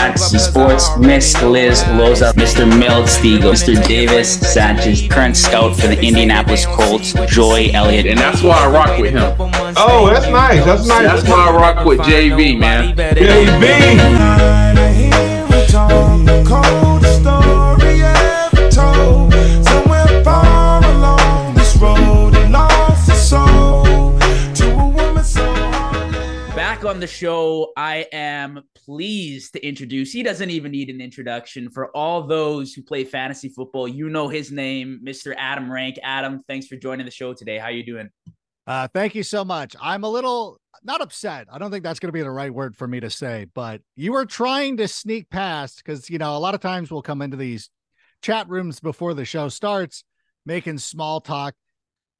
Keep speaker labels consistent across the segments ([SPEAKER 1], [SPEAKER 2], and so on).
[SPEAKER 1] From Fantasy Sports, Miss Liz Loza, Mr. Milt Stiegel, Mr. Davis Sanchez, current scout for the Indianapolis Colts, Joy Elliott.
[SPEAKER 2] And that's why I rock with him.
[SPEAKER 3] Oh, that's nice. That's nice.
[SPEAKER 2] That's why I rock with JV, man.
[SPEAKER 1] Back the show, I am pleased to introduce. He doesn't even need an introduction for all those who play fantasy football. You know his name, Mr. Adam Rank. Adam, thanks for joining the show today. How you doing?
[SPEAKER 4] Uh, thank you so much. I'm a little not upset. I don't think that's going to be the right word for me to say, but you were trying to sneak past because, you know, a lot of times we'll come into these chat rooms before the show starts making small talk.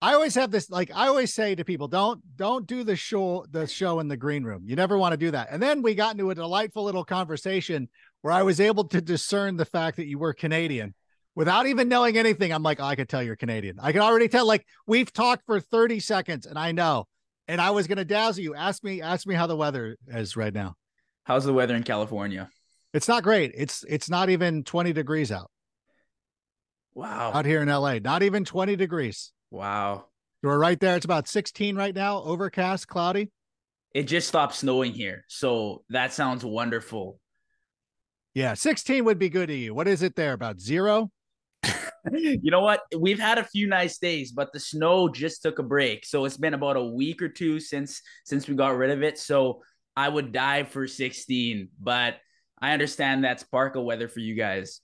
[SPEAKER 4] I always have this, like, I always say to people, don't, don't do the show, the show in the green room. You never want to do that. And then we got into a delightful little conversation where I was able to discern the fact that you were Canadian without even knowing anything. I'm like, oh, I could tell you're Canadian. I can already tell. Like we've talked for 30 seconds, and I know. And I was gonna dazzle you. Ask me, ask me how the weather is right now.
[SPEAKER 1] How's the weather in California?
[SPEAKER 4] It's not great. It's it's not even 20 degrees out.
[SPEAKER 1] Wow.
[SPEAKER 4] Out here in LA, not even 20 degrees.
[SPEAKER 1] Wow.
[SPEAKER 4] We're right there. It's about 16 right now, overcast, cloudy.
[SPEAKER 1] It just stopped snowing here. So that sounds wonderful.
[SPEAKER 4] Yeah, 16 would be good to you. What is it there? About zero?
[SPEAKER 1] you know what? We've had a few nice days, but the snow just took a break. So it's been about a week or two since since we got rid of it. So I would die for 16, but I understand that's Parka weather for you guys.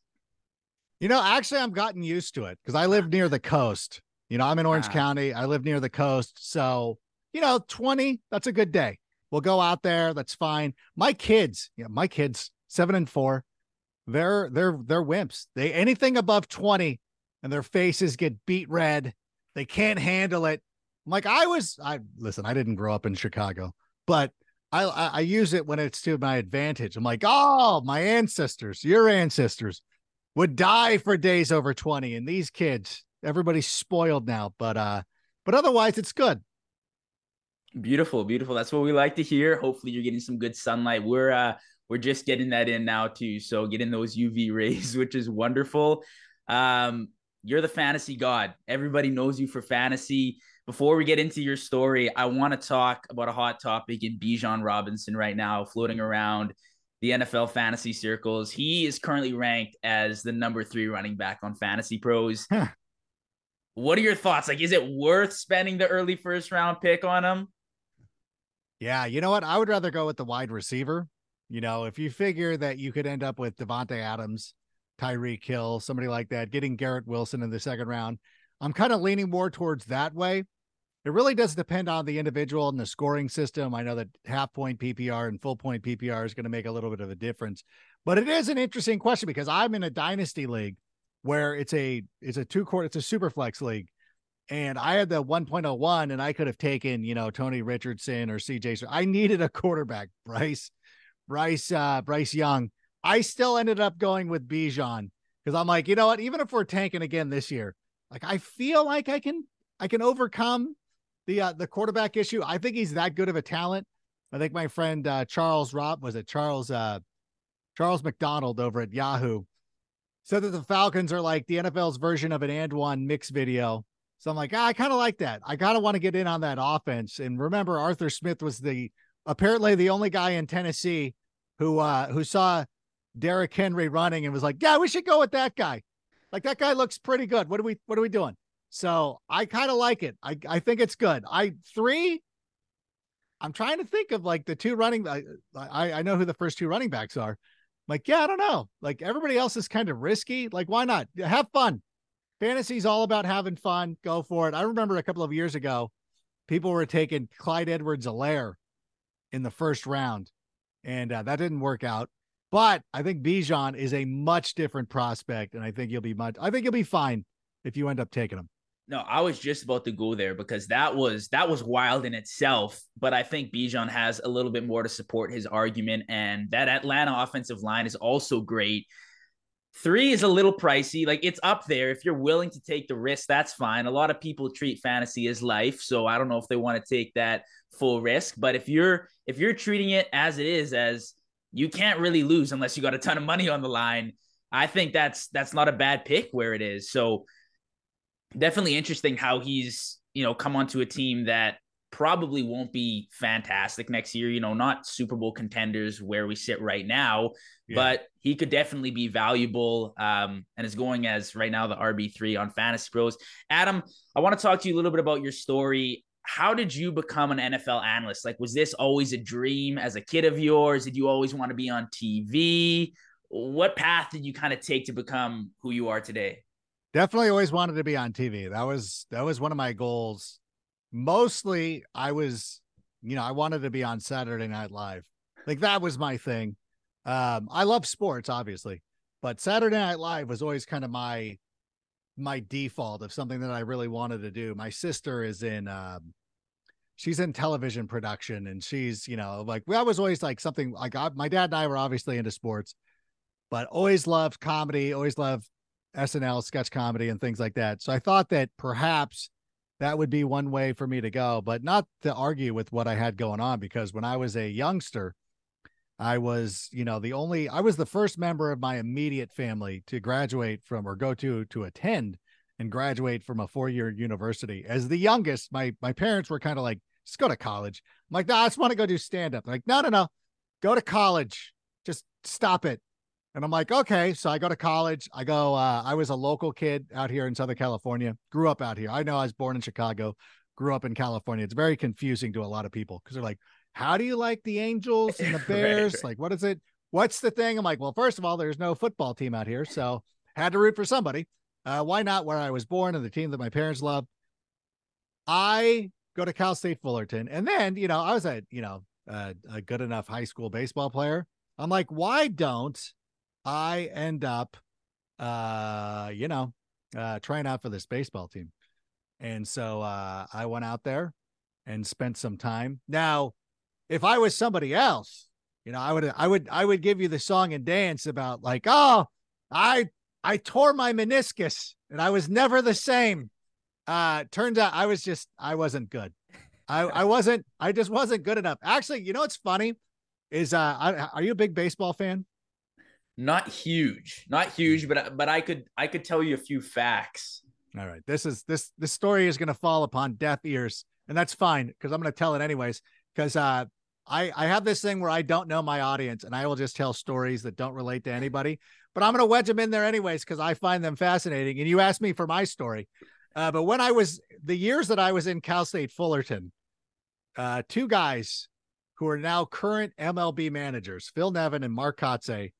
[SPEAKER 4] You know, actually, I'm gotten used to it because I live near the coast. You know, I'm in Orange County. I live near the coast. So, you know, 20, that's a good day. We'll go out there. That's fine. My kids, yeah, my kids, seven and four, they're they're they're wimps. They anything above 20 and their faces get beat red. They can't handle it. I'm like I was I listen, I didn't grow up in Chicago, but I, I, I use it when it's to my advantage. I'm like, oh, my ancestors, your ancestors would die for days over 20. And these kids, everybody's spoiled now, but uh, but otherwise it's good.
[SPEAKER 1] Beautiful, beautiful. That's what we like to hear. Hopefully you're getting some good sunlight. We're uh we're just getting that in now too. So getting those UV rays, which is wonderful. Um, you're the fantasy god. Everybody knows you for fantasy. Before we get into your story, I want to talk about a hot topic in Bijan Robinson right now, floating around the NFL fantasy circles. He is currently ranked as the number three running back on Fantasy Pros. Huh. What are your thoughts? Like, is it worth spending the early first round pick on him?
[SPEAKER 4] Yeah, you know what? I would rather go with the wide receiver. You know, if you figure that you could end up with Davante Adams, Tyreek Hill, somebody like that, getting Garrett Wilson in the second round, I'm kind of leaning more towards that way. It really does depend on the individual and the scoring system. I know that half point PPR and full point PPR is going to make a little bit of a difference, but it is an interesting question because I'm in a dynasty league where it's a it's a two court it's a super flex league and I had the 1.01 and I could have taken, you know, Tony Richardson or CJ. I needed a quarterback, Bryce. Bryce uh, Bryce Young. I still ended up going with Bijan because I'm like, you know what? Even if we're tanking again this year, like I feel like I can I can overcome the uh, the quarterback issue. I think he's that good of a talent. I think my friend uh, Charles Rob was it Charles uh, Charles McDonald over at Yahoo said that the Falcons are like the NFL's version of an AND1 mix video. So I'm like, ah, I kind of like that. I kind of want to get in on that offense. And remember, Arthur Smith was the apparently the only guy in Tennessee who uh who saw Derrick Henry running and was like, "Yeah, we should go with that guy." Like that guy looks pretty good. What are we what are we doing? So I kind of like it. I I think it's good. I three. I'm trying to think of like the two running. I I know who the first two running backs are. Like yeah, I don't know. Like everybody else is kind of risky. Like why not have fun? Fantasy's all about having fun. Go for it. I remember a couple of years ago, people were taking Clyde Edwards-Helaire in the first round, and uh, that didn't work out. But I think Bijan is a much different prospect, and I think you'll be much. I think you'll be fine if you end up taking him.
[SPEAKER 1] No, I was just about to go there because that was that was wild in itself. But I think Bijan has a little bit more to support his argument, and that Atlanta offensive line is also great. Three is a little pricey. Like it's up there. If you're willing to take the risk, that's fine. A lot of people treat fantasy as life, so I don't know if they want to take that full risk. But if you're if you're treating it as it is, as you can't really lose unless you got a ton of money on the line. I think that's that's not a bad pick where it is. So definitely interesting how he's, you know, come onto a team that probably won't be fantastic next year, you know, not Super Bowl contenders where we sit right now, yeah. but he could definitely be valuable um, and is going as right now the RB3 on Fantasy Pros. Adam, I want to talk to you a little bit about your story how did you become an NFL analyst? Like, was this always a dream as a kid of yours? Did you always want to be on TV? What path did you kind of take to become who you are today?
[SPEAKER 4] Definitely always wanted to be on TV. That was that was one of my goals. Mostly I was, you know, I wanted to be on Saturday Night Live. Like that was my thing. Um, I love sports, obviously, but Saturday Night Live was always kind of my my default of something that I really wanted to do. My sister is in um she's in television production and she's, you know, like I was always like something like I, my dad and I were obviously into sports, but always loved comedy, always loved SNL sketch comedy and things like that. So I thought that perhaps that would be one way for me to go, but not to argue with what I had going on because when I was a youngster, I was, you know, the only I was the first member of my immediate family to graduate from or go to to attend and graduate from a four-year university. As the youngest, my my parents were kind of like, just go to college. I'm like, no, I just want to go do stand-up. like, no, no, no, go to college. Just stop it. And I'm like, okay. So I go to college. I go, uh, I was a local kid out here in Southern California, grew up out here. I know I was born in Chicago, grew up in California. It's very confusing to a lot of people because they're like, how do you like the Angels and the Bears? right, right. Like, what is it? What's the thing? I'm like, well, first of all, there's no football team out here, so had to root for somebody. Uh, why not where I was born and the team that my parents love? I go to Cal State Fullerton, and then you know I was a you know a, a good enough high school baseball player. I'm like, why don't I end up, uh, you know, uh, trying out for this baseball team? And so uh, I went out there and spent some time. Now if I was somebody else, you know, I would I would I would give you the song and dance about like, oh, I I tore my meniscus and I was never the same. Uh turns out I was just I wasn't good. I I wasn't I just wasn't good enough. Actually, you know what's funny is uh I, are you a big baseball fan?
[SPEAKER 1] Not huge. Not huge, but but I could I could tell you a few facts.
[SPEAKER 4] All right. This is this this story is going to fall upon deaf ears and that's fine because I'm going to tell it anyways because uh I, I have this thing where I don't know my audience and I will just tell stories that don't relate to anybody, but I'm going to wedge them in there anyways because I find them fascinating. And you asked me for my story. Uh, but when I was the years that I was in Cal State Fullerton, uh, two guys who are now current MLB managers, Phil Nevin and Mark Kotsay,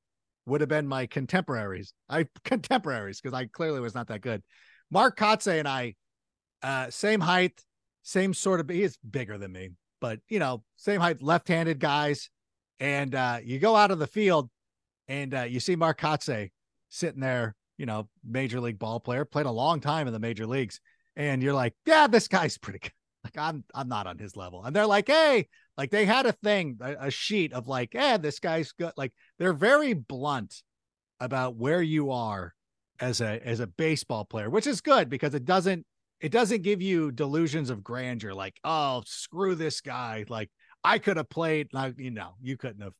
[SPEAKER 4] would have been my contemporaries. I contemporaries because I clearly was not that good. Mark Kotsay and I, uh, same height, same sort of. He's bigger than me, but you know, same height, left-handed guys. And uh, you go out of the field and uh, you see Mark Kotsay sitting there, you know, major league ball player, played a long time in the major leagues. And you're like, yeah, this guy's pretty good. Like I'm, I'm not on his level. And they're like, hey, like they had a thing, a, a sheet of like, yeah, this guy's good. Like they're very blunt about where you are as a as a baseball player, which is good because it doesn't it doesn't give you delusions of grandeur like oh screw this guy. Like i could have played like you know you couldn't have.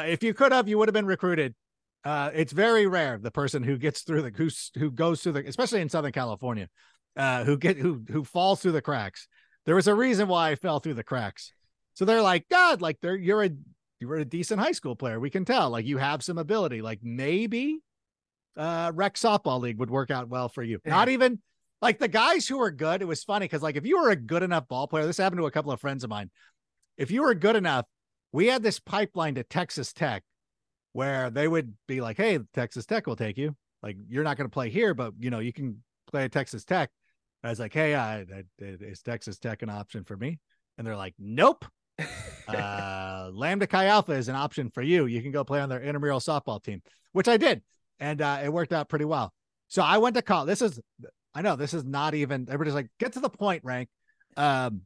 [SPEAKER 4] Uh, if you could have you would have been recruited. Uh, it's very rare the person who gets through the who who goes through the especially in southern california uh, who get who who falls through the cracks. There was a reason why i fell through the cracks so they're like god like they're you're a you're a decent high school player we can tell like you have some ability like maybe uh rec softball league would work out well for you not even like the guys who are good, it was funny because like if you were a good enough ball player, this happened to a couple of friends of mine. If you were good enough, we had this pipeline to Texas Tech where they would be like, Hey, Texas Tech will take you. Like you're not going to play here, but you know, you can play at Texas Tech. I was like, Hey, is Texas Tech an option for me? And they're like, Nope. Uh, Lambda Chi Alpha is an option for you. You can go play on their intramural softball team, which I did. And uh, it worked out pretty well. So I went to college. This is I know this is not even everybody's like, get to the point, rank. Um,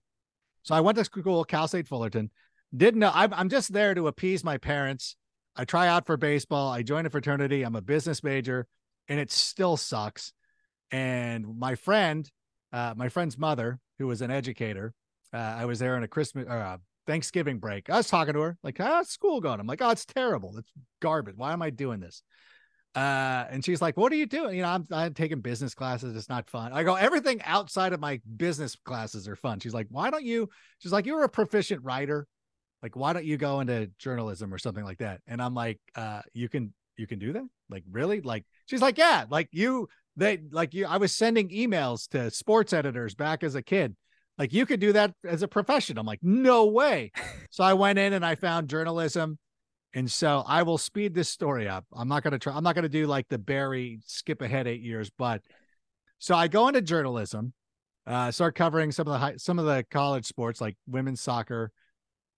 [SPEAKER 4] so I went to school, Cal State Fullerton. Didn't know I'm, I'm just there to appease my parents. I try out for baseball. I join a fraternity. I'm a business major, and it still sucks. And my friend, uh, my friend's mother, who was an educator, uh, I was there on a Christmas, uh, Thanksgiving break. I was talking to her, like, how's school going? I'm like, oh, it's terrible. It's garbage. Why am I doing this? Uh, and she's like, what are you doing? You know, I'm, I'm taking business classes. It's not fun. I go, everything outside of my business classes are fun. She's like, why don't you? She's like, you're a proficient writer. Like, why don't you go into journalism or something like that? And I'm like, uh, you can, you can do that? Like, really? Like, she's like, yeah, like you, they, like you, I was sending emails to sports editors back as a kid. Like, you could do that as a profession. I'm like, no way. so I went in and I found journalism and so I will speed this story up. I'm not going to try, I'm not going to do like the Barry skip ahead eight years, but so I go into journalism, uh, start covering some of the high, some of the college sports like women's soccer,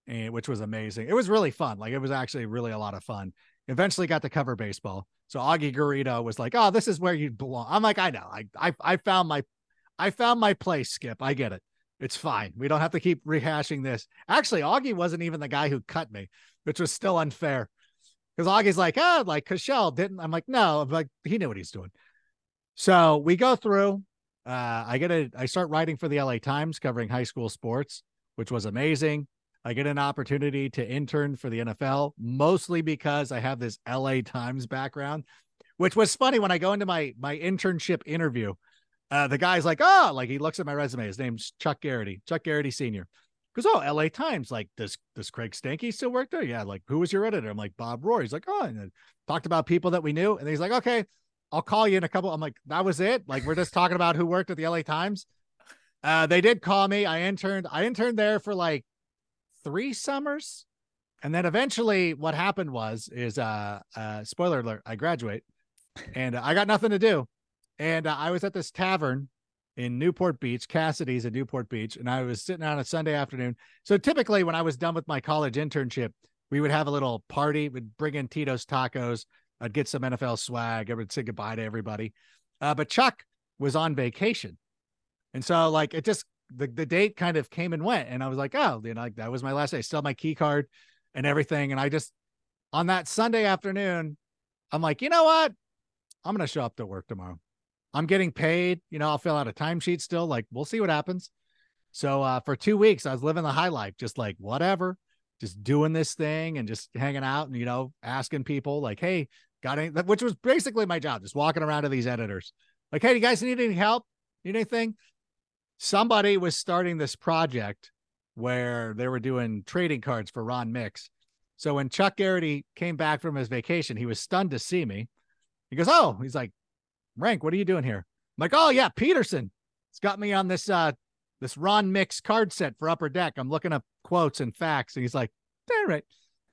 [SPEAKER 4] and which was amazing. It was really fun. Like it was actually really a lot of fun. Eventually got to cover baseball. So Augie Garrido was like, "Oh, this is where you belong." I'm like, "I know. I I I found my I found my place, Skip. I get it. It's fine. We don't have to keep rehashing this." Actually, Augie wasn't even the guy who cut me which was still unfair. Because Augie's like, oh, like Cashel didn't. I'm like, no, like, he knew what he's doing. So we go through. Uh, I get a I start writing for the LA Times covering high school sports, which was amazing. I get an opportunity to intern for the NFL, mostly because I have this LA Times background, which was funny when I go into my my internship interview. Uh, the guy's like, oh, like he looks at my resume. His name's Chuck Garrity, Chuck Garrity Sr goes, oh, LA Times. Like, does does Craig Stanky still work there? Yeah. Like, who was your editor? I'm like, Bob Rohr. He's like, oh, and talked about people that we knew. And he's like, okay, I'll call you in a couple. I'm like, that was it. Like, we're just talking about who worked at the LA Times. Uh, they did call me. I interned. I interned there for like three summers, and then eventually, what happened was, is uh, uh spoiler alert, I graduate, and I got nothing to do, and uh, I was at this tavern in Newport Beach, Cassidy's in Newport Beach, and I was sitting on a Sunday afternoon. So typically, when I was done with my college internship, we would have a little party. We'd bring in Tito's tacos. I'd get some NFL swag. I would say goodbye to everybody. Uh, but Chuck was on vacation, and so like it just the the date kind of came and went, and I was like, oh, you know, like that was my last day. I still my key card and everything, and I just on that Sunday afternoon, I'm like, you know what? I'm gonna show up to work tomorrow. I'm getting paid. You know, I'll fill out a timesheet still. Like, we'll see what happens. So uh, for two weeks, I was living the high life, just like whatever, just doing this thing and just hanging out and you know asking people like, "Hey, got any?" Which was basically my job, just walking around to these editors, like, "Hey, you guys need any help? Need anything?" Somebody was starting this project where they were doing trading cards for Ron Mix. So when Chuck Garrity came back from his vacation, he was stunned to see me. He goes, "Oh," he's like, Rank, what are you doing here? I'm like, oh yeah, Peterson. It's got me on this uh this Ron Mix card set for Upper Deck. I'm looking up quotes and facts, and he's like, all right.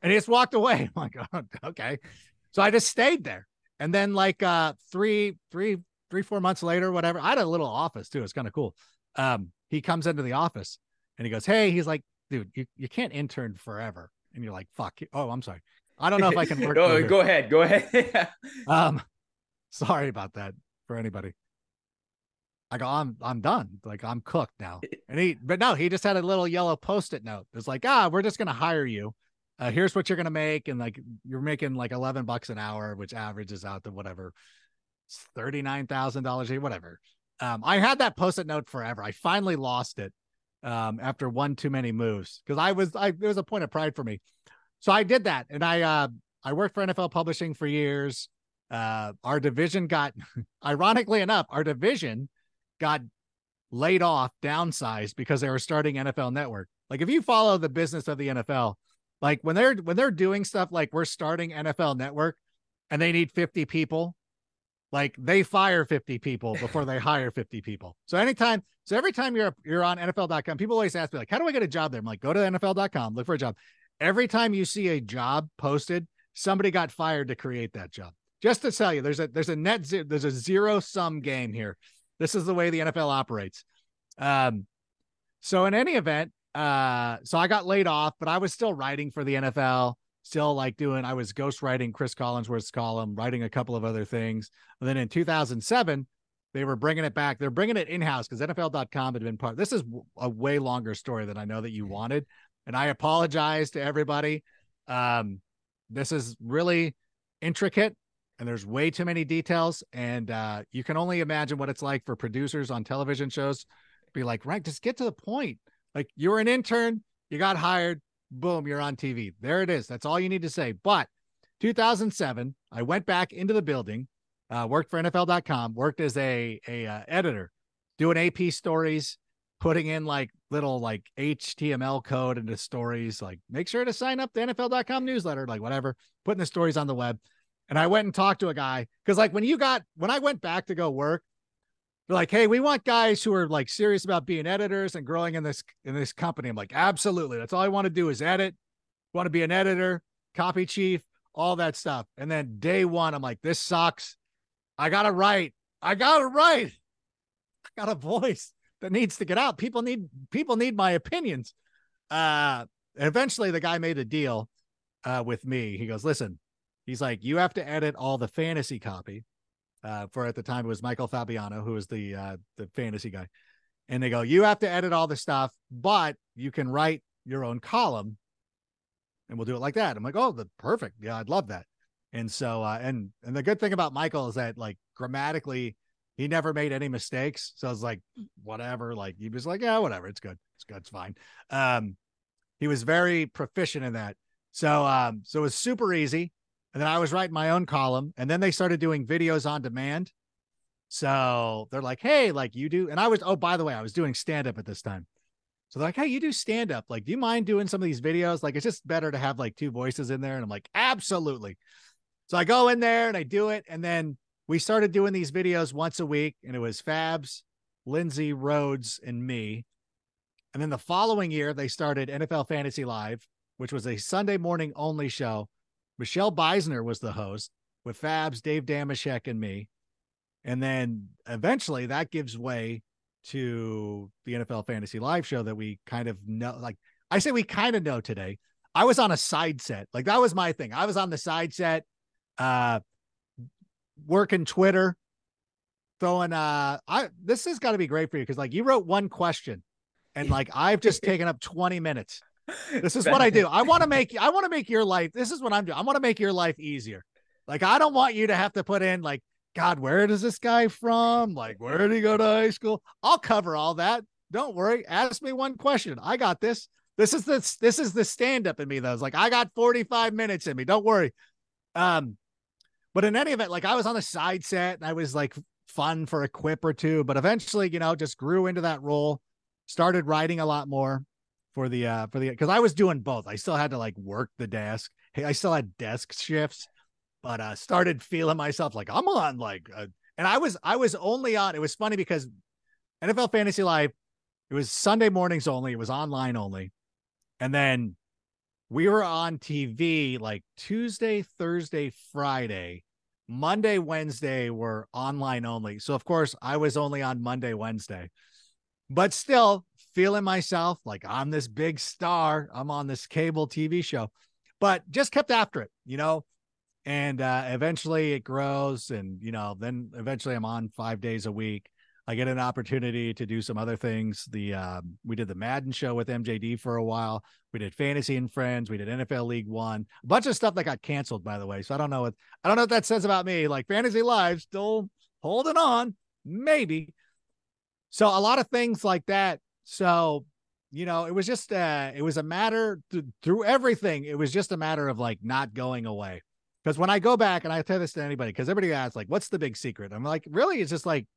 [SPEAKER 4] And he just walked away. I'm like, oh, okay. So I just stayed there. And then like uh three, three, three, four months later, whatever. I had a little office too. It's kind of cool. Um, he comes into the office and he goes, Hey, he's like, dude, you, you can't intern forever. And you're like, fuck. Oh, I'm sorry. I don't know if I can work.
[SPEAKER 1] oh, go ahead. Go ahead.
[SPEAKER 4] um, Sorry about that for anybody. I go, I'm I'm done. Like I'm cooked now. And he but no, he just had a little yellow post-it note. It's like, ah, we're just gonna hire you. Uh, here's what you're gonna make, and like you're making like eleven bucks an hour, which averages out to whatever, thirty nine thousand dollars, a year, whatever. Um, I had that post-it note forever. I finally lost it um, after one too many moves because I was I there was a point of pride for me. So I did that, and I uh, I worked for NFL Publishing for years uh, our division got, ironically enough, our division got laid off, downsized because they were starting NFL Network. Like if you follow the business of the NFL, like when they're when they're doing stuff like we're starting NFL Network and they need 50 people, like they fire 50 people before they hire 50 people. So anytime, so every time you're you're on NFL.com, people always ask me like, how do I get a job there? I'm like, go to NFL.com, look for a job. Every time you see a job posted, somebody got fired to create that job just to tell you, there's a there's a net zero, there's a zero sum game here. This is the way the NFL operates. Um, so in any event, uh, so I got laid off, but I was still writing for the NFL, still like doing. I was ghostwriting Chris Collinsworth's column, writing a couple of other things. And then in 2007, they were bringing it back. They're bringing it in house because NFL.com had been part. This is a way longer story than I know that you wanted, and I apologize to everybody. Um, this is really intricate and there's way too many details and uh, you can only imagine what it's like for producers on television shows be like right just get to the point like you're an intern you got hired, boom, you're on TV. There it is. That's all you need to say. But 2007, I went back into the building, uh, worked for NFL.com, worked as a a uh, editor, doing AP stories, putting in like little like HTML code into stories, like make sure to sign up the NFL.com newsletter, like whatever, putting the stories on the web. And I went and talked to a guy because like when you got when I went back to go work, they're like, hey, we want guys who are like serious about being editors and growing in this in this company. I'm like, absolutely. That's all I want to do is edit. Want to be an editor, copy chief, all that stuff. And then day one, I'm like, this sucks. I gotta write. I gotta write. I got a voice that needs to get out. People need people need my opinions. Uh eventually the guy made a deal uh with me. He goes, listen, he's like, you have to edit all the fantasy copy. Uh for at the time it was Michael Fabiano, who was the uh the fantasy guy. And they go, you have to edit all the stuff, but you can write your own column and we'll do it like that. I'm like, oh, the perfect. Yeah, I'd love that. And so uh and and the good thing about Michael is that like grammatically he never made any mistakes. So I was like, whatever. Like he was like, yeah, whatever. It's good. It's good. It's fine. Um, he was very proficient in that. So um, so it was super easy. And then I was writing my own column. And then they started doing videos on demand. So they're like, hey, like you do. And I was, oh, by the way, I was doing stand up at this time. So they're like, hey, you do stand up. Like, do you mind doing some of these videos? Like, it's just better to have like two voices in there. And I'm like, absolutely. So I go in there and I do it. And then we started doing these videos once a week, and it was Fabs, Lindsay, Rhodes, and me. And then the following year, they started NFL Fantasy Live, which was a Sunday morning only show. Michelle Beisner was the host with Fabs, Dave Damashek, and me. And then eventually that gives way to the NFL Fantasy Live show that we kind of know. Like I say, we kind of know today. I was on a side set. Like that was my thing. I was on the side set. Uh, working Twitter, throwing uh I this has got to be great for you because like you wrote one question and like I've just taken up 20 minutes. This is what I do. I want to make I want to make your life. This is what I'm doing. I want to make your life easier. Like I don't want you to have to put in like God, where does this guy from? Like where did he go to high school? I'll cover all that. Don't worry. Ask me one question. I got this. This is the this is the stand up in me though. It's like I got 45 minutes in me. Don't worry. Um but in any event, like I was on the side set and I was like fun for a quip or two, but eventually, you know, just grew into that role, started writing a lot more for the uh for the because I was doing both. I still had to like work the desk. Hey, I still had desk shifts, but uh started feeling myself like I'm on like uh, and I was I was only on it was funny because NFL Fantasy Live, it was Sunday mornings only, it was online only. And then we were on TV like Tuesday, Thursday, Friday. Monday, Wednesday were online only. So, of course, I was only on Monday, Wednesday, but still feeling myself like I'm this big star. I'm on this cable TV show, but just kept after it, you know. And uh, eventually it grows. And, you know, then eventually I'm on five days a week. I get an opportunity to do some other things. The um, we did the Madden show with MJD for a while. We did Fantasy and Friends. We did NFL League One. A bunch of stuff that got canceled, by the way. So I don't know what I don't know what that says about me. Like Fantasy Live still holding on, maybe. So a lot of things like that. So you know, it was just uh, it was a matter th- through everything. It was just a matter of like not going away. Because when I go back and I tell this to anybody, because everybody asks like, "What's the big secret?" I'm like, really, it's just like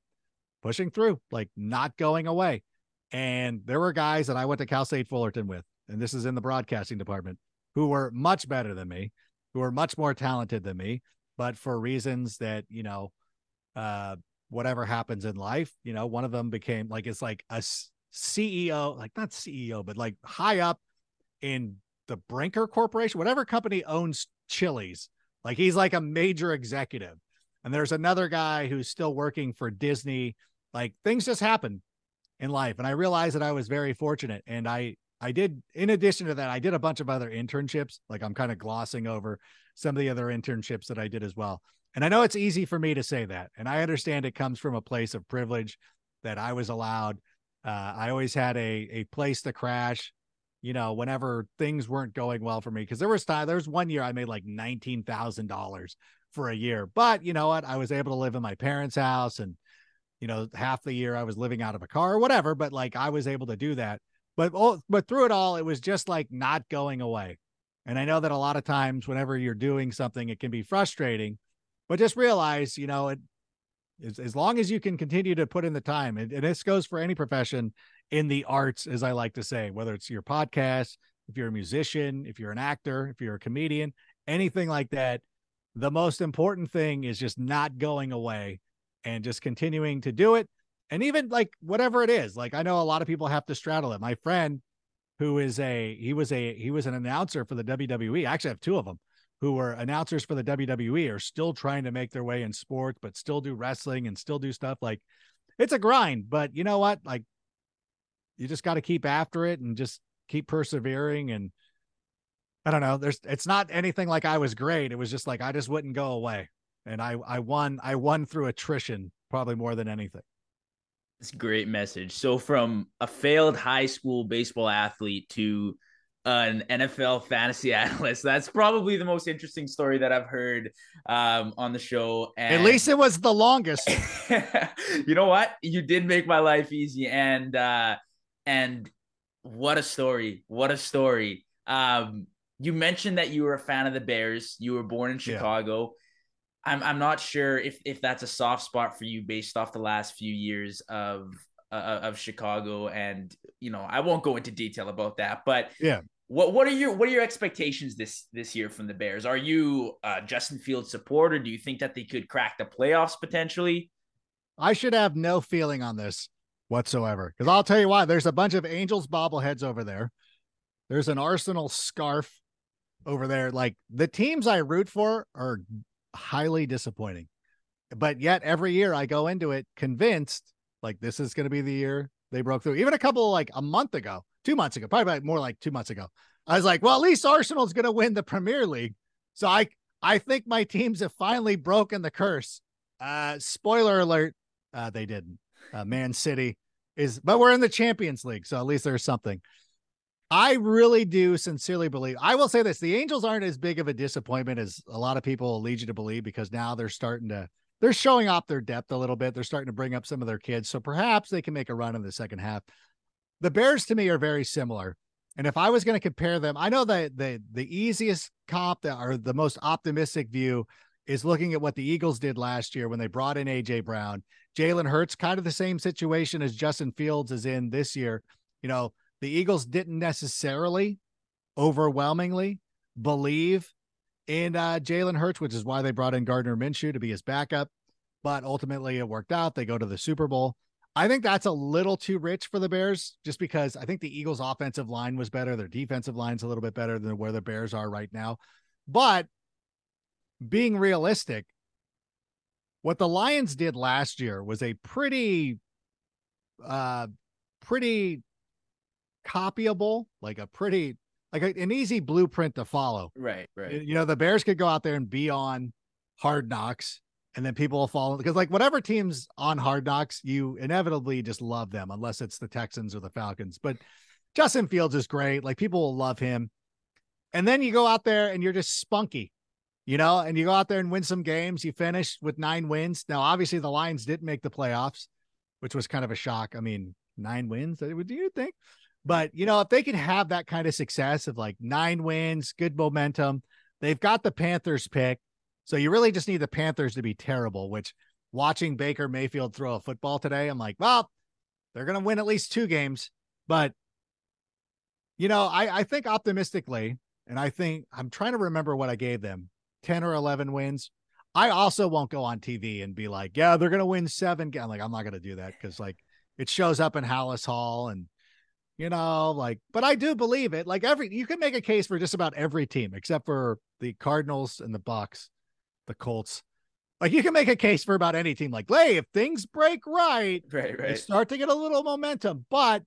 [SPEAKER 4] pushing through, like not going away. And there were guys that I went to Cal State Fullerton with, and this is in the broadcasting department, who were much better than me, who were much more talented than me, but for reasons that, you know, uh, whatever happens in life, you know, one of them became like it's like a CEO, like not CEO, but like high up in the Brinker Corporation, whatever company owns Chili's. Like he's like a major executive. And there's another guy who's still working for Disney. Like things just happen in life. And i realized that i was very fortunate. And i i did in addition to that i did a bunch of other internships. Like i'm kind of glossing over some of the other internships that i did as well. And i know it's easy for me to say that. And i understand it comes from a place of privilege that i was allowed uh, i always had a a place to crash you know whenever things weren't going well for me because there was time there was one year i made like $19000 for a year but you know what i was able to live in my parents house and you know, half the year I was living out of a car or whatever, but like I was able to do that. But oh, but through it all, it was just like not going away. And I know that a lot of times, whenever you're doing something, it can be frustrating. But just realize, you know, it as, as long as you can continue to put in the time, and, and this goes for any profession in the arts, as I like to say, whether it's your podcast, if you're a musician, if you're an actor, if you're a comedian, anything like that. The most important thing is just not going away and just continuing to do it. And even like whatever it is, like I know a lot of people have to straddle it. My friend, who is a he was a he was an announcer for the WWE. I actually have two of them who were announcers for the WWE are still trying to make their way in sports, but still do wrestling and still do stuff like it's a grind. But you know what? Like you just got to keep after it and just keep persevering. And I don't know, there's it's not anything like I was great. It was just like I just wouldn't go away. And I I won I won through attrition probably more than anything.
[SPEAKER 1] It's a great message. So from a failed high school baseball athlete to an NFL fantasy analyst. That's probably the most interesting story that I've heard um, on the show.
[SPEAKER 4] And At least it was the longest.
[SPEAKER 1] you know what? You did make my life easy, and uh, and what a story! What a story! Um, you mentioned that you were a fan of the Bears. You were born in Chicago. Yeah. I'm I'm not sure if if that's a soft spot for you based off the last few years of uh, of Chicago, and you know I won't go into detail about that, but
[SPEAKER 4] yeah,
[SPEAKER 1] what what are your what are your expectations this this year from the Bears? Are you uh, Justin Fields support, or do you think that they could crack the playoffs potentially?
[SPEAKER 4] I should have no feeling on this whatsoever because I'll tell you why. There's a bunch of Angels bobbleheads over there. There's an Arsenal scarf over there. Like the teams I root for are highly disappointing, but yet every year I go into it convinced like this is going to be the year they broke through. Even a couple like a month ago, two months ago, probably more like two months ago. I was like, well, at least Arsenal's going to win the Premier League. So I, I think my teams have finally broken the curse. Uh, spoiler alert, uh, they didn't. Uh, Man City is, but we're in the Champions League, so at least there's something. I really do sincerely believe. I will say this: the Angels aren't as big of a disappointment as a lot of people lead you to believe because now they're starting to they're showing off their depth a little bit. They're starting to bring up some of their kids, so perhaps they can make a run in the second half the Bears to me are very similar. And if I was going to compare them, I know that the the easiest comp that or the most optimistic view is looking at what the Eagles did last year when they brought in AJ Brown. Jalen Hurts, kind of the same situation as Justin Fields is in this year. You know, the Eagles didn't necessarily overwhelmingly believe in uh, Jalen Hurts, which is why they brought in Gardner Minshew to be his backup. But ultimately, it worked out. They go to the Super Bowl. I think that's a little too rich for the Bears just because I think the Eagles' offensive line was better. Their defensive line's a little bit better than where the Bears are right now. But being realistic, what the Lions did last year was a pretty, uh, pretty copyable, like a pretty, like a, an easy blueprint to follow.
[SPEAKER 1] Right, right.
[SPEAKER 4] You know, the Bears could go out there and be on hard knocks and then people will fall because like whatever teams on hard knocks you inevitably just love them unless it's the texans or the falcons but justin fields is great like people will love him. And then you go out there and you're just spunky you know and you go out there and win some games you finish with nine wins. Now obviously the lions didn't make the playoffs which was kind of a shock. I mean nine wins? Do you think? But you know if they can have that kind of success of like nine wins good momentum they've got the panthers pick so you really just need the Panthers to be terrible, which watching Baker Mayfield throw a football today, I'm like, well, they're going to win at least two games. But, you know, I, I think optimistically, and I think I'm trying to remember what I gave them 10 or 11 wins. I also won't go on TV and be like, yeah, they're going to win seven. I'm like, I'm not going to do that because, like, it shows up in Halas Hall and, you know, like, but I do believe it. Like, every, you can make a case for just about every team except for the Cardinals and the Bucs the Colts. Like you can make a case for about any team. Like, hey, if things break right,
[SPEAKER 1] right, right,
[SPEAKER 4] start to get a little momentum. But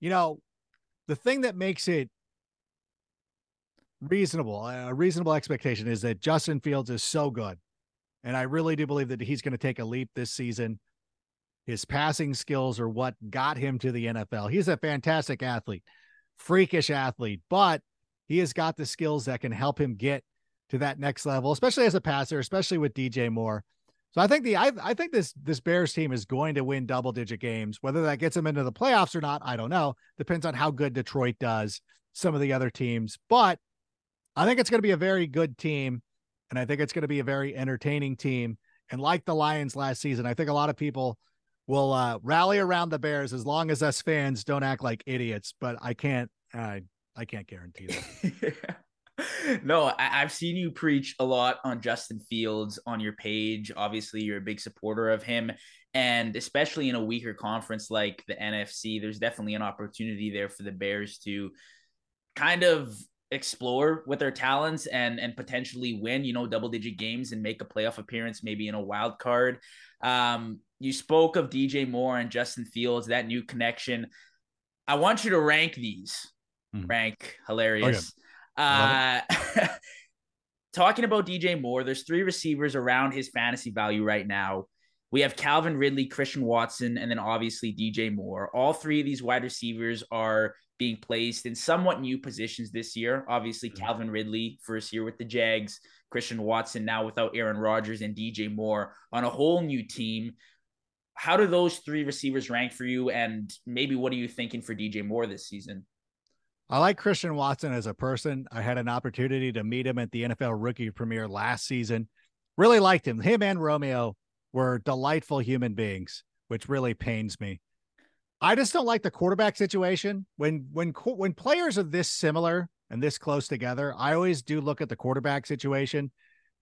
[SPEAKER 4] you know, the thing that makes it reasonable, a reasonable expectation is that Justin Fields is so good. And I really do believe that he's going to take a leap this season. His passing skills are what got him to the NFL. He's a fantastic athlete, freakish athlete, but he has got the skills that can help him get to that next level, especially as a passer, especially with DJ Moore. So I think the I, I think this this Bears team is going to win double digit games. Whether that gets them into the playoffs or not, I don't know. Depends on how good Detroit does, some of the other teams. But I think it's going to be a very good team, and I think it's going to be a very entertaining team. And like the Lions last season, I think a lot of people will uh, rally around the Bears as long as us fans don't act like idiots. But I can't I I can't guarantee that.
[SPEAKER 1] no, I, have seen you preach a lot on Justin Fields on your page. Obviously, you're a big supporter of him. And especially in a weaker conference like the NFC, there's definitely an opportunity there for the Bears to kind of explore with their talents and and potentially win, you know, double digit games and make a playoff appearance, maybe in a wild card. Um, you spoke of DJ Moore and Justin Fields, that new connection. I want you to rank these. Mm. Rank hilarious. Okay. Uh, talking about DJ Moore, there's three receivers around his fantasy value right now. We have Calvin Ridley, Christian Watson, and then obviously DJ Moore. All three of these wide receivers are being placed in somewhat new positions this year. Obviously, mm-hmm. Calvin Ridley, first year with the Jags, Christian Watson now without Aaron Rodgers, and DJ Moore on a whole new team. How do those three receivers rank for you? And maybe what are you thinking for DJ Moore this season?
[SPEAKER 4] I like Christian Watson as a person. I had an opportunity to meet him at the NFL rookie premiere last season. Really liked him. Him and Romeo were delightful human beings, which really pains me. I just don't like the quarterback situation. When when when players are this similar and this close together, I always do look at the quarterback situation.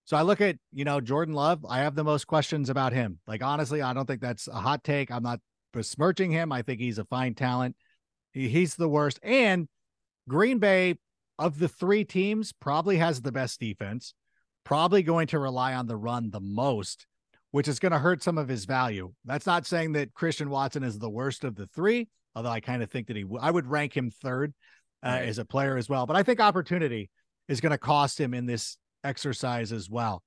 [SPEAKER 4] So I look at, you know, Jordan Love, I have the most questions about him. Like honestly, I don't think that's a hot take. I'm not besmirching him. I think he's a fine talent. He, he's the worst. And Green Bay, of the three teams, probably has the best defense, probably going to rely on the run the most, which is going to hurt some of his value. That's not saying that Christian Watson is the worst of the three, although I kind of think that he, I would rank him third uh, right. as a player as well. But I think opportunity is going to cost him in this exercise as well.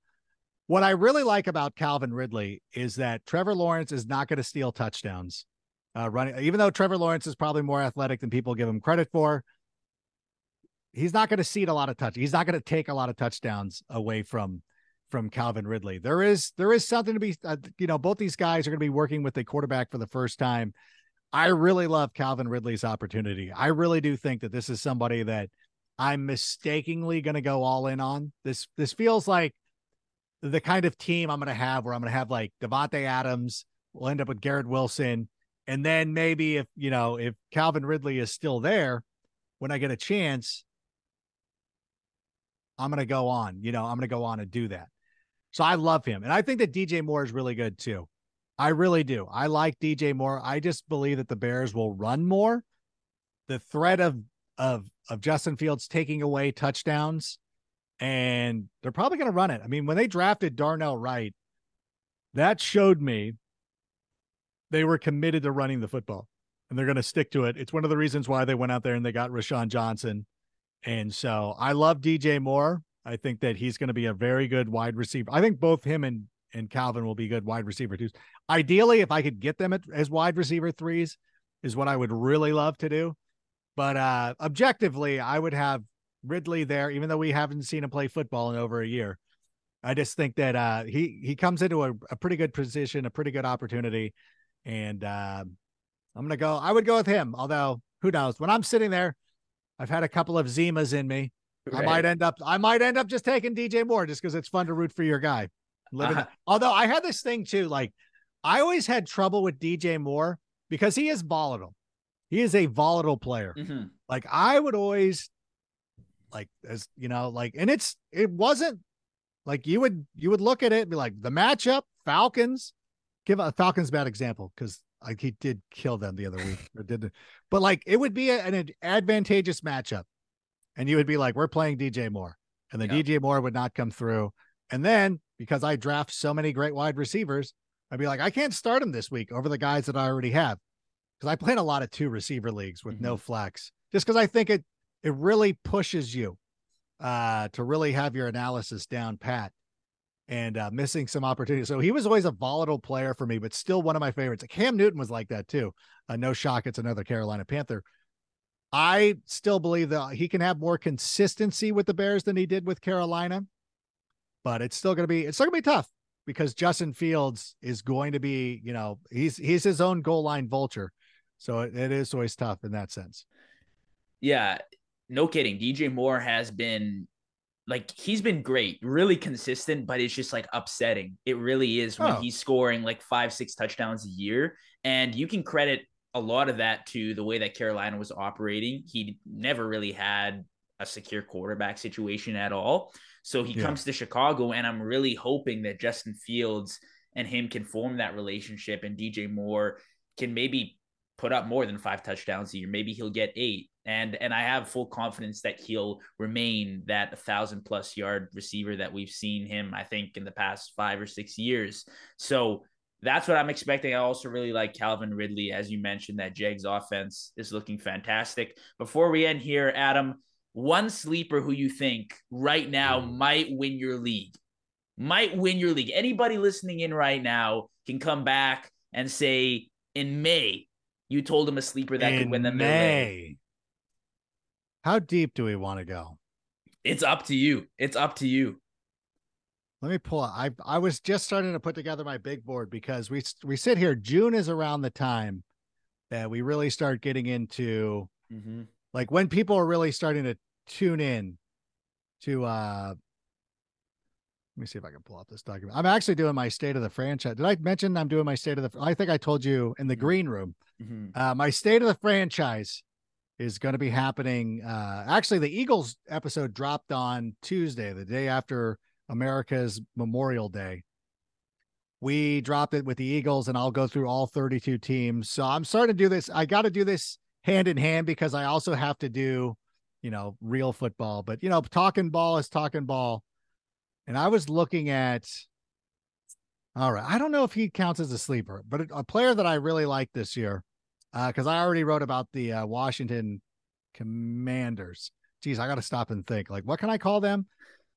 [SPEAKER 4] What I really like about Calvin Ridley is that Trevor Lawrence is not going to steal touchdowns. Uh, running, even though Trevor Lawrence is probably more athletic than people give him credit for, he's not going to cede a lot of touch. He's not going to take a lot of touchdowns away from from Calvin Ridley. There is there is something to be uh, you know both these guys are going to be working with a quarterback for the first time. I really love Calvin Ridley's opportunity. I really do think that this is somebody that I'm mistakenly going to go all in on. This this feels like the kind of team I'm going to have where I'm going to have like Davante Adams, we'll end up with Garrett Wilson, and then maybe if you know if Calvin Ridley is still there when I get a chance, I'm going to go on. You know, I'm going to go on and do that. So I love him. And I think that DJ Moore is really good too. I really do. I like DJ Moore. I just believe that the Bears will run more. The threat of of of Justin Fields taking away touchdowns and they're probably going to run it. I mean, when they drafted Darnell Wright, that showed me they were committed to running the football and they're going to stick to it. It's one of the reasons why they went out there and they got Roschon Johnson and so I love DJ Moore. I think that he's going to be a very good wide receiver. I think both him and and Calvin will be good wide receiver twos. Ideally, if I could get them at, as wide receiver threes, is what I would really love to do. But uh objectively, I would have Ridley there, even though we haven't seen him play football in over a year. I just think that uh he he comes into a, a pretty good position, a pretty good opportunity, and uh, I'm gonna go. I would go with him. Although who knows? When I'm sitting there I've had a couple of Zimas in me. Right. I might end up I might end up just taking DJ Moore just because it's fun to root for your guy. Uh-huh. Although I had this thing too, like I always had trouble with DJ Moore because he is volatile. He is a volatile player. Mm-hmm. Like I would always like as you know, like and it's it wasn't like you would you would look at it and be like the matchup, Falcons. Give a Falcons bad example because like he did kill them the other week, or did, but like it would be an advantageous matchup, and you would be like, "We're playing DJ Moore," and then DJ Moore would not come through, and then because I draft so many great wide receivers, I'd be like, "I can't start him this week over the guys that I already have," because I play in a lot of two receiver leagues with mm-hmm. no flex, just because I think it it really pushes you uh to really have your analysis down pat and uh, missing some opportunities. So he was always a volatile player for me, but still one of my favorites. Cam Newton was like that too. Uh, no shock, it's another Carolina Panther. I still believe that he can have more consistency with the Bears than he did with Carolina, but it's still going to be it's still going to be tough. because Justin Fields is going to be, you know, he's he's his own goal line vulture. So it, it is always tough in that sense.
[SPEAKER 1] Yeah, no kidding. DJ Moore has been like he's been great, really consistent, but it's just like upsetting. It really is when
[SPEAKER 4] Oh.
[SPEAKER 1] he's scoring like five, six touchdowns a year. And you can credit a lot of that to the way that Carolina was operating. He never really had a secure quarterback situation at all. So he
[SPEAKER 4] Yeah.
[SPEAKER 1] comes to Chicago, and I'm really hoping that Justin Fields and him can form that relationship, and DJ Moore can maybe put up more than five touchdowns a year. Maybe he'll get eight. And and I have full confidence that he'll remain that thousand plus yard receiver that we've seen him, I think, in the past five or six years. So that's what I'm expecting. I also really like Calvin Ridley, as you mentioned, that Jags offense is looking fantastic. Before we end here, Adam, one sleeper who you think right now hmm. might win your league, might win your league. Anybody listening in right now can come back and say in May, you told him a sleeper that could win them league.
[SPEAKER 4] May. How deep do we want to go?
[SPEAKER 1] It's up to you. It's up to you.
[SPEAKER 4] Let me pull. I I was just starting to put together my big board because we we sit here. June is around the time that we really start getting into
[SPEAKER 1] Mm-hmm.
[SPEAKER 4] like when people are really starting to tune in to uh let me see if I can pull up this document. I'm actually doing my state of the franchise. Did I mention I'm doing my state of the I think I told you in the
[SPEAKER 1] Mhm.
[SPEAKER 4] green room.
[SPEAKER 1] Mm-hmm.
[SPEAKER 4] Uh my state of the franchise is going to be happening uh actually the Eagles episode dropped on Tuesday, the day after America's Memorial Day. We dropped it with the Eagles and I'll go through all 32 teams. So I'm starting to do this. I got to do this hand in hand because I also have to do, you know, real football. But, you know, talking ball is talking ball. And I was looking at, all right, I don't know if he counts as a sleeper, but a player that I really like this year, because I already wrote about the uh, Washington Commanders. Geez, I got to stop and think. Like, what can I call them?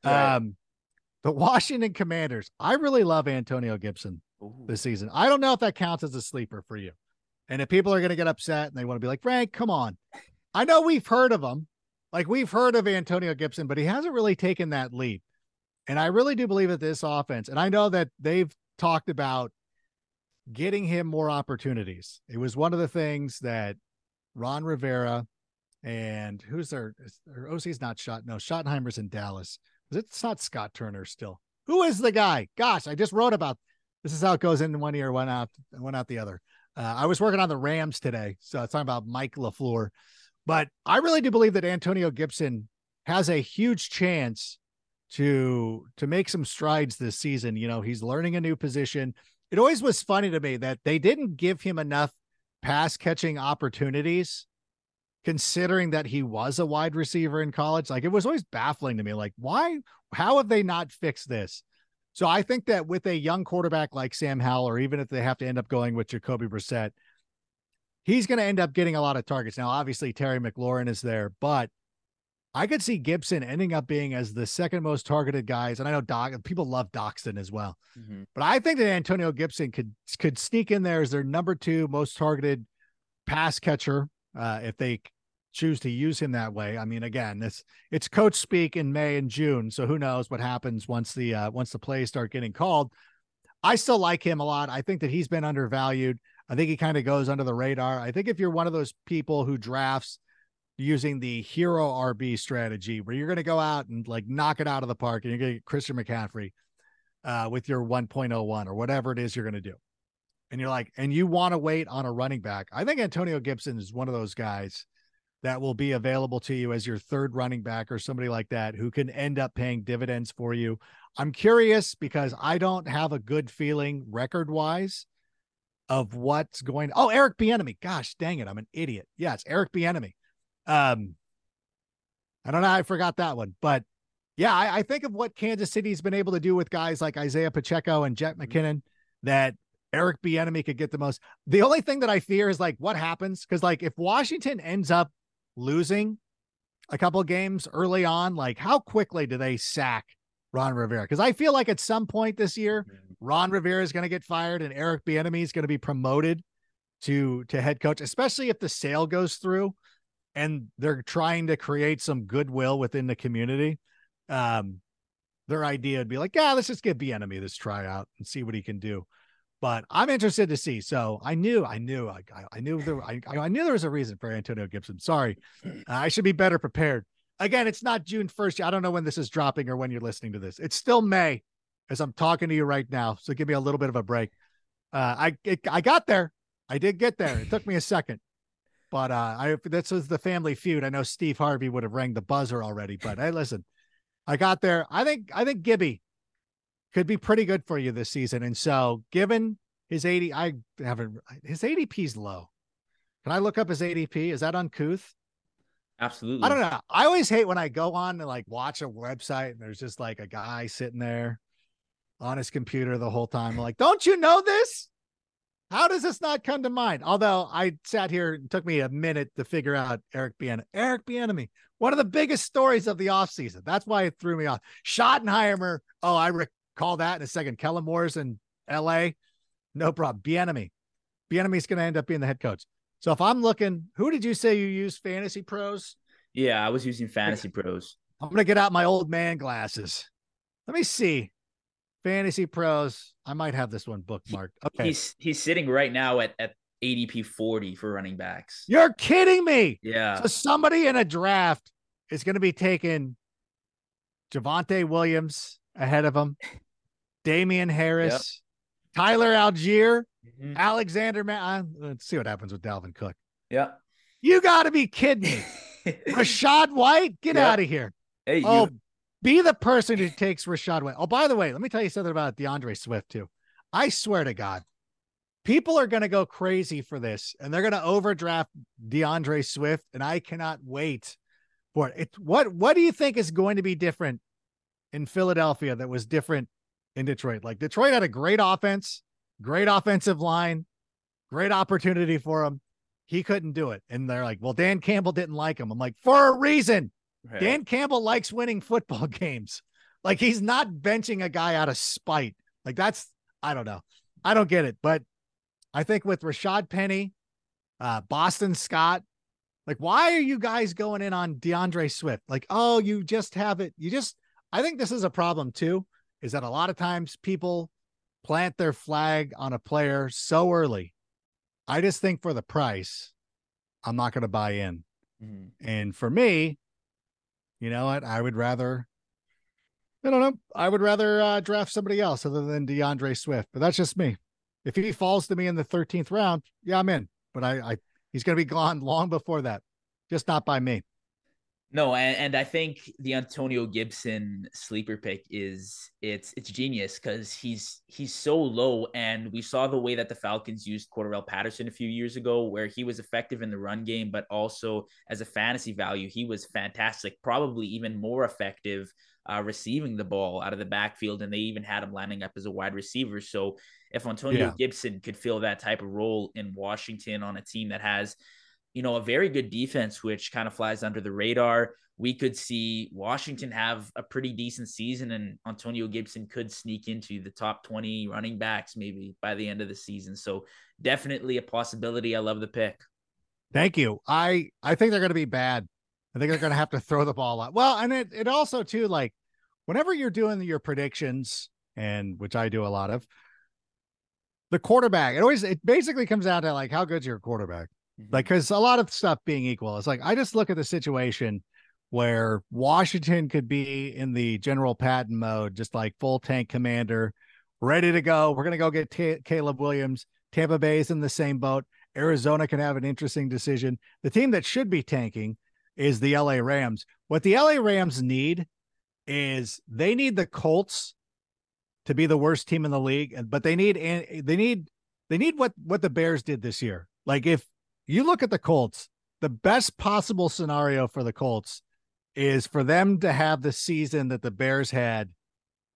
[SPEAKER 1] Right.
[SPEAKER 4] Um, the Washington Commanders. I really love Antonio Gibson this season. I don't know if that counts as a sleeper for you. And if people are going to get upset and they want to be like, Rank, come on. I know we've heard of him. Like we've heard of Antonio Gibson, but he hasn't really taken that leap. And I really do believe that this offense, and I know that they've talked about getting him more opportunities. It was one of the things that Ron Rivera and who's their, their OC's not shot. No, Schottenheimer's in Dallas. It's not Scott Turner still. Who is the guy? Gosh, I just wrote about this is how it goes in one ear, one out, one out the other. Uh, I was working on the Rams today, so it's talking about Mike LaFleur. But I really do believe that Antonio Gibson has a huge chance to to make some strides this season. You know, he's learning a new position. It always was funny to me that they didn't give him enough pass catching opportunities considering that he was a wide receiver in college. Like it was always baffling to me. Like, why, how have they not fixed this? So I think that with a young quarterback like Sam Howell, or even if they have to end up going with Jacoby Brissett, he's going to end up getting a lot of targets. Now, obviously, Terry McLaurin is there, but I could see Gibson ending up being as the second most targeted guys. And I know Doc people love Dotson as well.
[SPEAKER 1] Mm-hmm.
[SPEAKER 4] But I think that Antonio Gibson could could sneak in there as their number two most targeted pass catcher uh, if they choose to use him that way. I mean, again, this it's coach speak in May and June, so who knows what happens once the uh, once the plays start getting called. I still like him a lot. I think that he's been undervalued. I think he kind of goes under the radar. I think if you're one of those people who drafts using the hero RB strategy, where you're going to go out and like knock it out of the park, and you're going to get Christian McCaffrey uh, with your 1.01 or whatever it is you're going to do. And you're like, and you want to wait on a running back. I think Antonio Gibson is one of those guys that will be available to you as your third running back or somebody like that who can end up paying dividends for you. I'm curious because I don't have a good feeling record wise of what's going. Oh, Eric Bieniemy. Gosh, dang it, I'm an idiot. Yes, Eric Bieniemy. Um, I don't know. I forgot that one, but yeah, I, I think of what Kansas City's been able to do with guys like Isaiah Pacheco and Jet McKinnon that Eric Bieniemy could get the most. The only thing that I fear is like what happens because like if Washington ends up losing a couple games early on, like how quickly do they sack Ron Rivera? Because I feel like at some point this year, Ron Rivera is going to get fired and Eric Bieniemy is going to be promoted to to head coach, especially if the sale goes through and they're trying to create some goodwill within the community. Um, their idea would be like, yeah, let's just give Bieniemy this tryout and see what he can do. But I'm interested to see. So I knew, I knew, I, I knew there, I, I knew there was a reason for Antonio Gibson. Sorry, I should be better prepared. Again, it's not June 1st. I don't know when this is dropping or when you're listening to this. It's still May as I'm talking to you right now. So give me a little bit of a break. Uh, I it, I got there. I did get there. It took me a second, but uh, I this was the family feud. I know Steve Harvey would have rang the buzzer already, but hey, listen, I got there. I think I think Gibby could be pretty good for you this season. And so, given his 80, I haven't his ADP's low. Can I look up his ADP? Is that uncouth?
[SPEAKER 1] Absolutely.
[SPEAKER 4] I don't know. I always hate when I go on and like watch a website and there's just like a guy sitting there on his computer the whole time. I'm like, don't you know this? How does this not come to mind? Although I sat here, it took me a minute to figure out Eric Bieniemy. Eric Bieniemy, one of the biggest stories of the offseason. That's why it threw me off. Schottenheimer. Oh, I recall that in a second. Kellen Moore's in L.A. No problem. Bieniemy. Bieniemy's going to end up being the head coach. So if I'm looking, who did you say you use Fantasy Pros?
[SPEAKER 1] Yeah, I was using Fantasy Pros.
[SPEAKER 4] I'm going to get out my old man glasses. Let me see. Fantasy Pros. I might have this one bookmarked. Okay.
[SPEAKER 1] He's he's sitting right now at at ADP 40 for running backs.
[SPEAKER 4] You're kidding me.
[SPEAKER 1] Yeah.
[SPEAKER 4] So somebody in a draft is going to be taking Javonte Williams ahead of him, Damien Harris, yep. Tyler Allgeier, mm-hmm. Alexander. Man, let's see what happens with Dalvin Cook.
[SPEAKER 1] Yeah.
[SPEAKER 4] You got to be kidding me. Rachaad White, get out of here.
[SPEAKER 1] Hey,
[SPEAKER 4] oh,
[SPEAKER 1] you,
[SPEAKER 4] be the person who takes Rachaad White. Oh, by the way, let me tell you something about D'Andre Swift too. I swear to God, people are going to go crazy for this, and they're going to overdraft D'Andre Swift, and I cannot wait for it. It's, what What do you think is going to be different in Philadelphia that was different in Detroit? Like Detroit had a great offense, great offensive line, great opportunity for him. He couldn't do it, and they're like, "Well, Dan Campbell didn't like him." I'm like, for a reason. Right. Dan Campbell likes winning football games. Like he's not benching a guy out of spite. Like that's I don't know. I don't get it. But I think with Rashad Penny, uh, Boston Scott, like why are you guys going in on D'Andre Swift? Like, oh, you just have it. You just I think this is a problem too, is that a lot of times people plant their flag on a player so early. I just think for the price, I'm not going to buy in. Mm-hmm. And for me, you know what? I would rather, I don't know. I would rather uh, draft somebody else other than D'Andre Swift, but that's just me. If he falls to me in the 13th round, yeah, I'm in. But I, I he's going to be gone long before that. Just not by me.
[SPEAKER 1] No, and, and I think the Antonio Gibson sleeper pick is it's it's genius because he's he's so low, and we saw the way that the Falcons used Cordarrelle Patterson a few years ago, where he was effective in the run game, but also as a fantasy value, he was fantastic, probably even more effective uh, receiving the ball out of the backfield, and they even had him lining up as a wide receiver. So if Antonio yeah. Gibson could fill that type of role in Washington on a team that has you know, a very good defense, which kind of flies under the radar. We could see Washington have a pretty decent season, and Antonio Gibson could sneak into the top 20 running backs maybe by the end of the season. So, definitely a possibility. I love the pick.
[SPEAKER 4] Thank you. I I think they're going to be bad. I think they're going to have to throw the ball out. Well, and it it also too like whenever you're doing your predictions and which I do a lot of, the quarterback, it always it basically comes down to like how good's your quarterback. Mm-hmm. Like, because a lot of stuff being equal, it's like I just look at the situation where Washington could be in the general Patton mode, just like full tank commander, ready to go. We're going to go get T- Caleb Williams. Tampa Bay is in the same boat. Arizona can have an interesting decision. The team that should be tanking is the LA Rams. What the LA Rams need is they need the Colts to be the worst team in the league, but they need and they need they need what what the Bears did this year. Like if you look at the Colts, the best possible scenario for the Colts is for them to have the season that the Bears had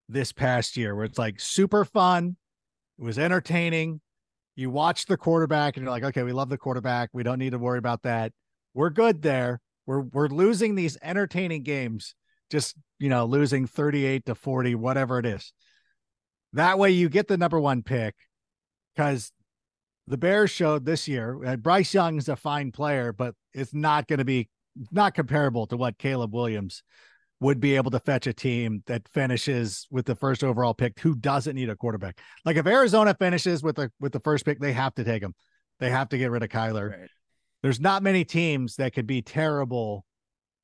[SPEAKER 4] this past year, where it's like super fun, it was entertaining. You watch the quarterback and you're like, okay, we love the quarterback. We don't need to worry about that. We're good there. We're we're losing these entertaining games, just you know, losing 38 to 40, whatever it is. That way you get the number one pick because the Bears showed this year. Uh, Bryce Young is a fine player, but it's not going to be not comparable to what Caleb Williams would be able to fetch a team that finishes with the first overall pick who doesn't need a quarterback. Like if Arizona finishes with the with the first pick, they have to take him. They have to get rid of Kyler.
[SPEAKER 1] Right.
[SPEAKER 4] There's not many teams that could be terrible.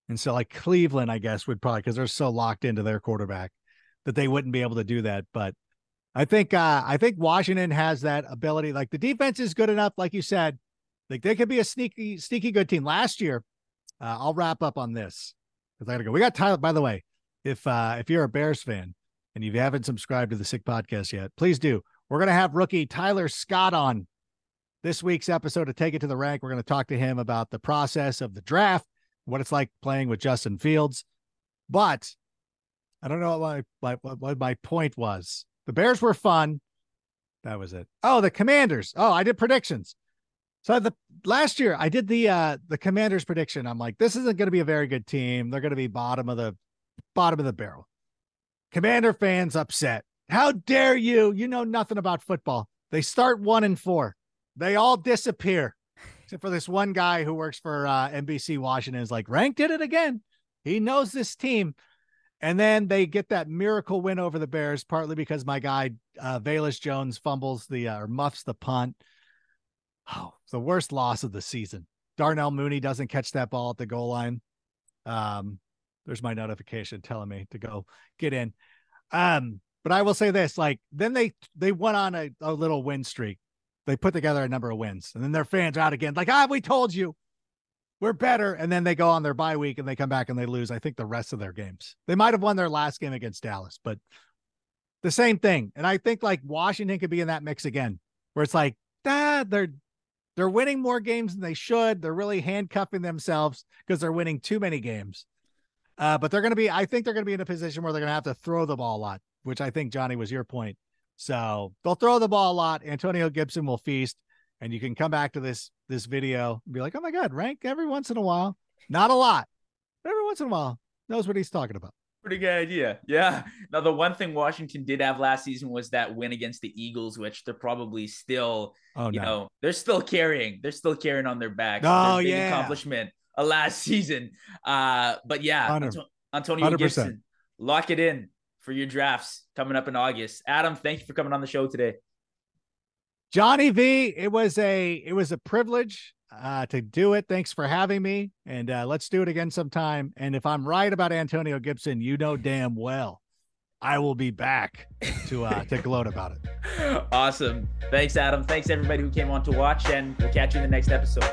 [SPEAKER 4] And so like Cleveland, I guess, would probably because they're so locked into their quarterback that they wouldn't be able to do that. But I think uh I think Washington has that ability. Like the defense is good enough, like you said. Like they could be a sneaky, sneaky good team. Last year, uh, I'll wrap up on this because I gotta go. We got Tyler, by the way. If uh if you're a Bears fan and you haven't subscribed to the Sick Podcast yet, please do. We're gonna have rookie Tyler Scott on this week's episode to Take It to the Rank. We're gonna talk to him about the process of the draft, what it's like playing with Justin Fields. But I don't know what my, what my point was. The Bears were fun. That was it. Oh, the Commanders. Oh, I did predictions. So the last year I did the uh the Commanders prediction. I'm like, this isn't going to be a very good team. They're going to be bottom of the bottom of the barrel. Commander fans upset. How dare you? You know nothing about football. They start one and four. They all disappear. Except for this one guy who works for uh, NBC Washington is like, Rank did it again. He knows this team. And then they get that miracle win over the Bears, partly because my guy uh, Velus Jones fumbles the uh, or muffs the punt. Oh, the worst loss of the season. Darnell Mooney doesn't catch that ball at the goal line. Um, there's my notification telling me to go get in. Um, but I will say this: like then they they went on a, a little win streak. They put together a number of wins, and then their fans are out again, like ah, we told you we're better. And then they go on their bye week and they come back and they lose. I think the rest of their games. They might have won their last game against Dallas, but the same thing. And I think like Washington could be in that mix again, where it's like, ah, they're they're winning more games than they should. They're really handcuffing themselves because they're winning too many games. Uh, but they're going to be, I think they're going to be in a position where they're going to have to throw the ball a lot, which I think Johnny was your point. So they'll throw the ball a lot. Antonio Gibson will feast, and you can come back to this this video and be like, "Oh my God, Rank every once in a while, not a lot, but every once in a while knows what he's talking about."
[SPEAKER 1] Pretty good idea. Yeah. Now, the one thing Washington did have last season was that win against the Eagles, which they're probably still,
[SPEAKER 4] Oh
[SPEAKER 1] you
[SPEAKER 4] no,
[SPEAKER 1] know, they're still carrying. They're still carrying on their backs.
[SPEAKER 4] Oh,
[SPEAKER 1] Their
[SPEAKER 4] yeah.
[SPEAKER 1] accomplishment uh, last season. Uh, but yeah, Antonio
[SPEAKER 4] 100%.
[SPEAKER 1] Gibson, lock it in for your drafts coming up in August. Adam, thank you for coming on the show today.
[SPEAKER 4] Johnny V, it was a it was a privilege uh, to do it. Thanks for having me, and uh, let's do it again sometime. And if I'm right about Antonio Gibson, you know damn well I will be back to uh, to gloat about it.
[SPEAKER 1] Awesome. Thanks, Adam. Thanks, everybody who came on to watch, and we'll catch you in the next episode.